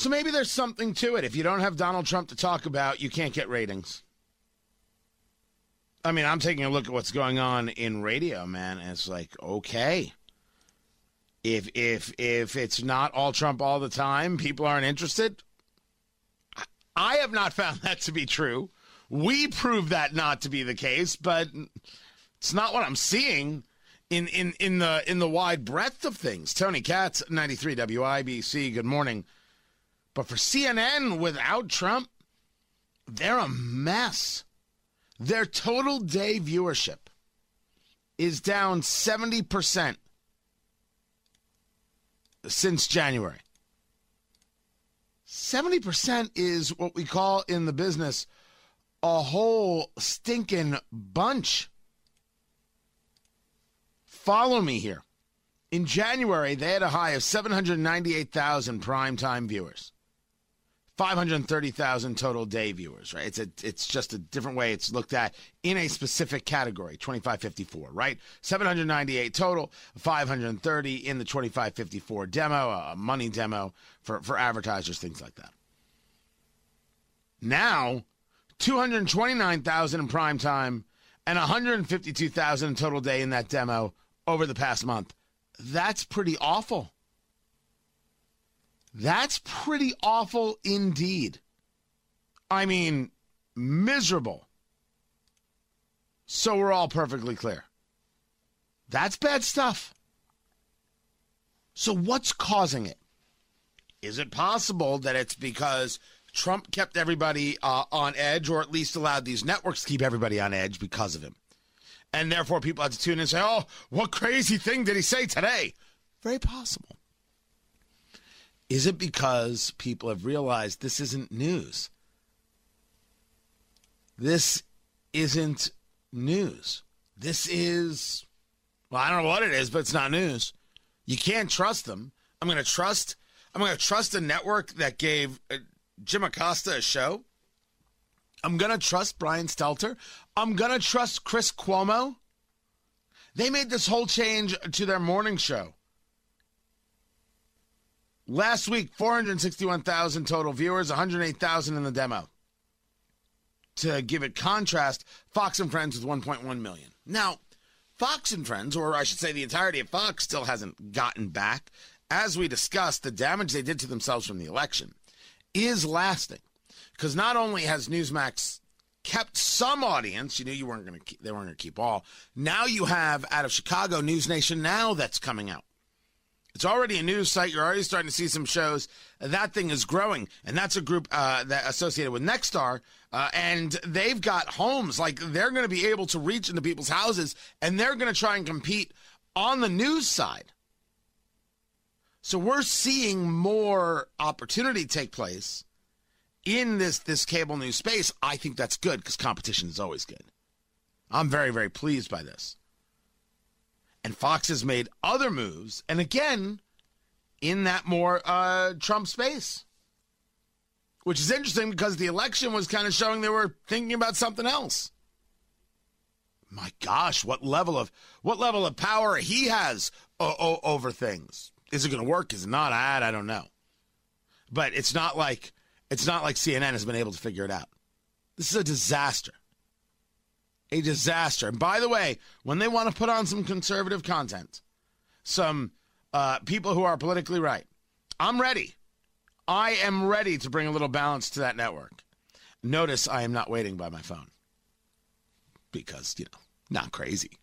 So maybe there's something to it. If you don't have Donald Trump to talk about, you can't get ratings. I mean, I'm taking a look at what's going on in radio, man, and it's like, okay. If if if it's not all Trump all the time, people aren't interested. I have not found that to be true. We prove that not to be the case, but it's not what I'm seeing in in in the in the wide breadth of things. Tony Katz, 93 WIBC. Good morning. But for CNN without Trump, they're a mess. Their total day viewership is down 70% since January. 70% is what we call in the business a whole stinking bunch. Follow me here. In January, they had a high of 798,000 primetime viewers. 530,000 total day viewers, right? It's a it's just a different way it's looked at in a specific category, 2554, right? 798 total, 530 in the 2554 demo, a money demo for for advertisers, things like that. Now, 229,000 in prime time and 152,000 in total day in that demo over the past month. That's pretty awful. That's pretty awful indeed. I mean, miserable. So we're all perfectly clear. That's bad stuff. So, what's causing it? Is it possible that it's because Trump kept everybody uh, on edge, or at least allowed these networks to keep everybody on edge because of him? And therefore, people had to tune in and say, oh, what crazy thing did he say today? Very possible. Is it because people have realized this isn't news? This isn't news. This is, well, I don't know what it is, but it's not news. You can't trust them. I'm going to trust. I'm going to trust a network that gave uh, Jim Acosta a show. I'm going to trust Brian Stelter. I'm going to trust Chris Cuomo. They made this whole change to their morning show. Last week, 461,000 total viewers, 108,000 in the demo. To give it contrast, Fox and Friends with 1.1 million. Now, Fox and Friends, or I should say the entirety of Fox, still hasn't gotten back. As we discussed, the damage they did to themselves from the election is lasting. Because not only has Newsmax kept some audience, you knew you weren't going to they weren't going to keep all. Now you have out of Chicago News Nation now that's coming out. It's already a news site. You're already starting to see some shows. That thing is growing, and that's a group uh, that associated with Nexstar, uh, and they've got homes. Like they're going to be able to reach into people's houses, and they're going to try and compete on the news side. So we're seeing more opportunity take place in this this cable news space. I think that's good because competition is always good. I'm very very pleased by this. And Fox has made other moves, and again, in that more uh, Trump space, which is interesting because the election was kind of showing they were thinking about something else. My gosh, what level of what level of power he has o- o- over things? Is it going to work? Is it not? I, I don't know. But it's not like it's not like CNN has been able to figure it out. This is a disaster a disaster. And by the way, when they want to put on some conservative content, some uh, people who are politically right, I'm ready. I am ready to bring a little balance to that network. Notice I am not waiting by my phone because, you know, not crazy.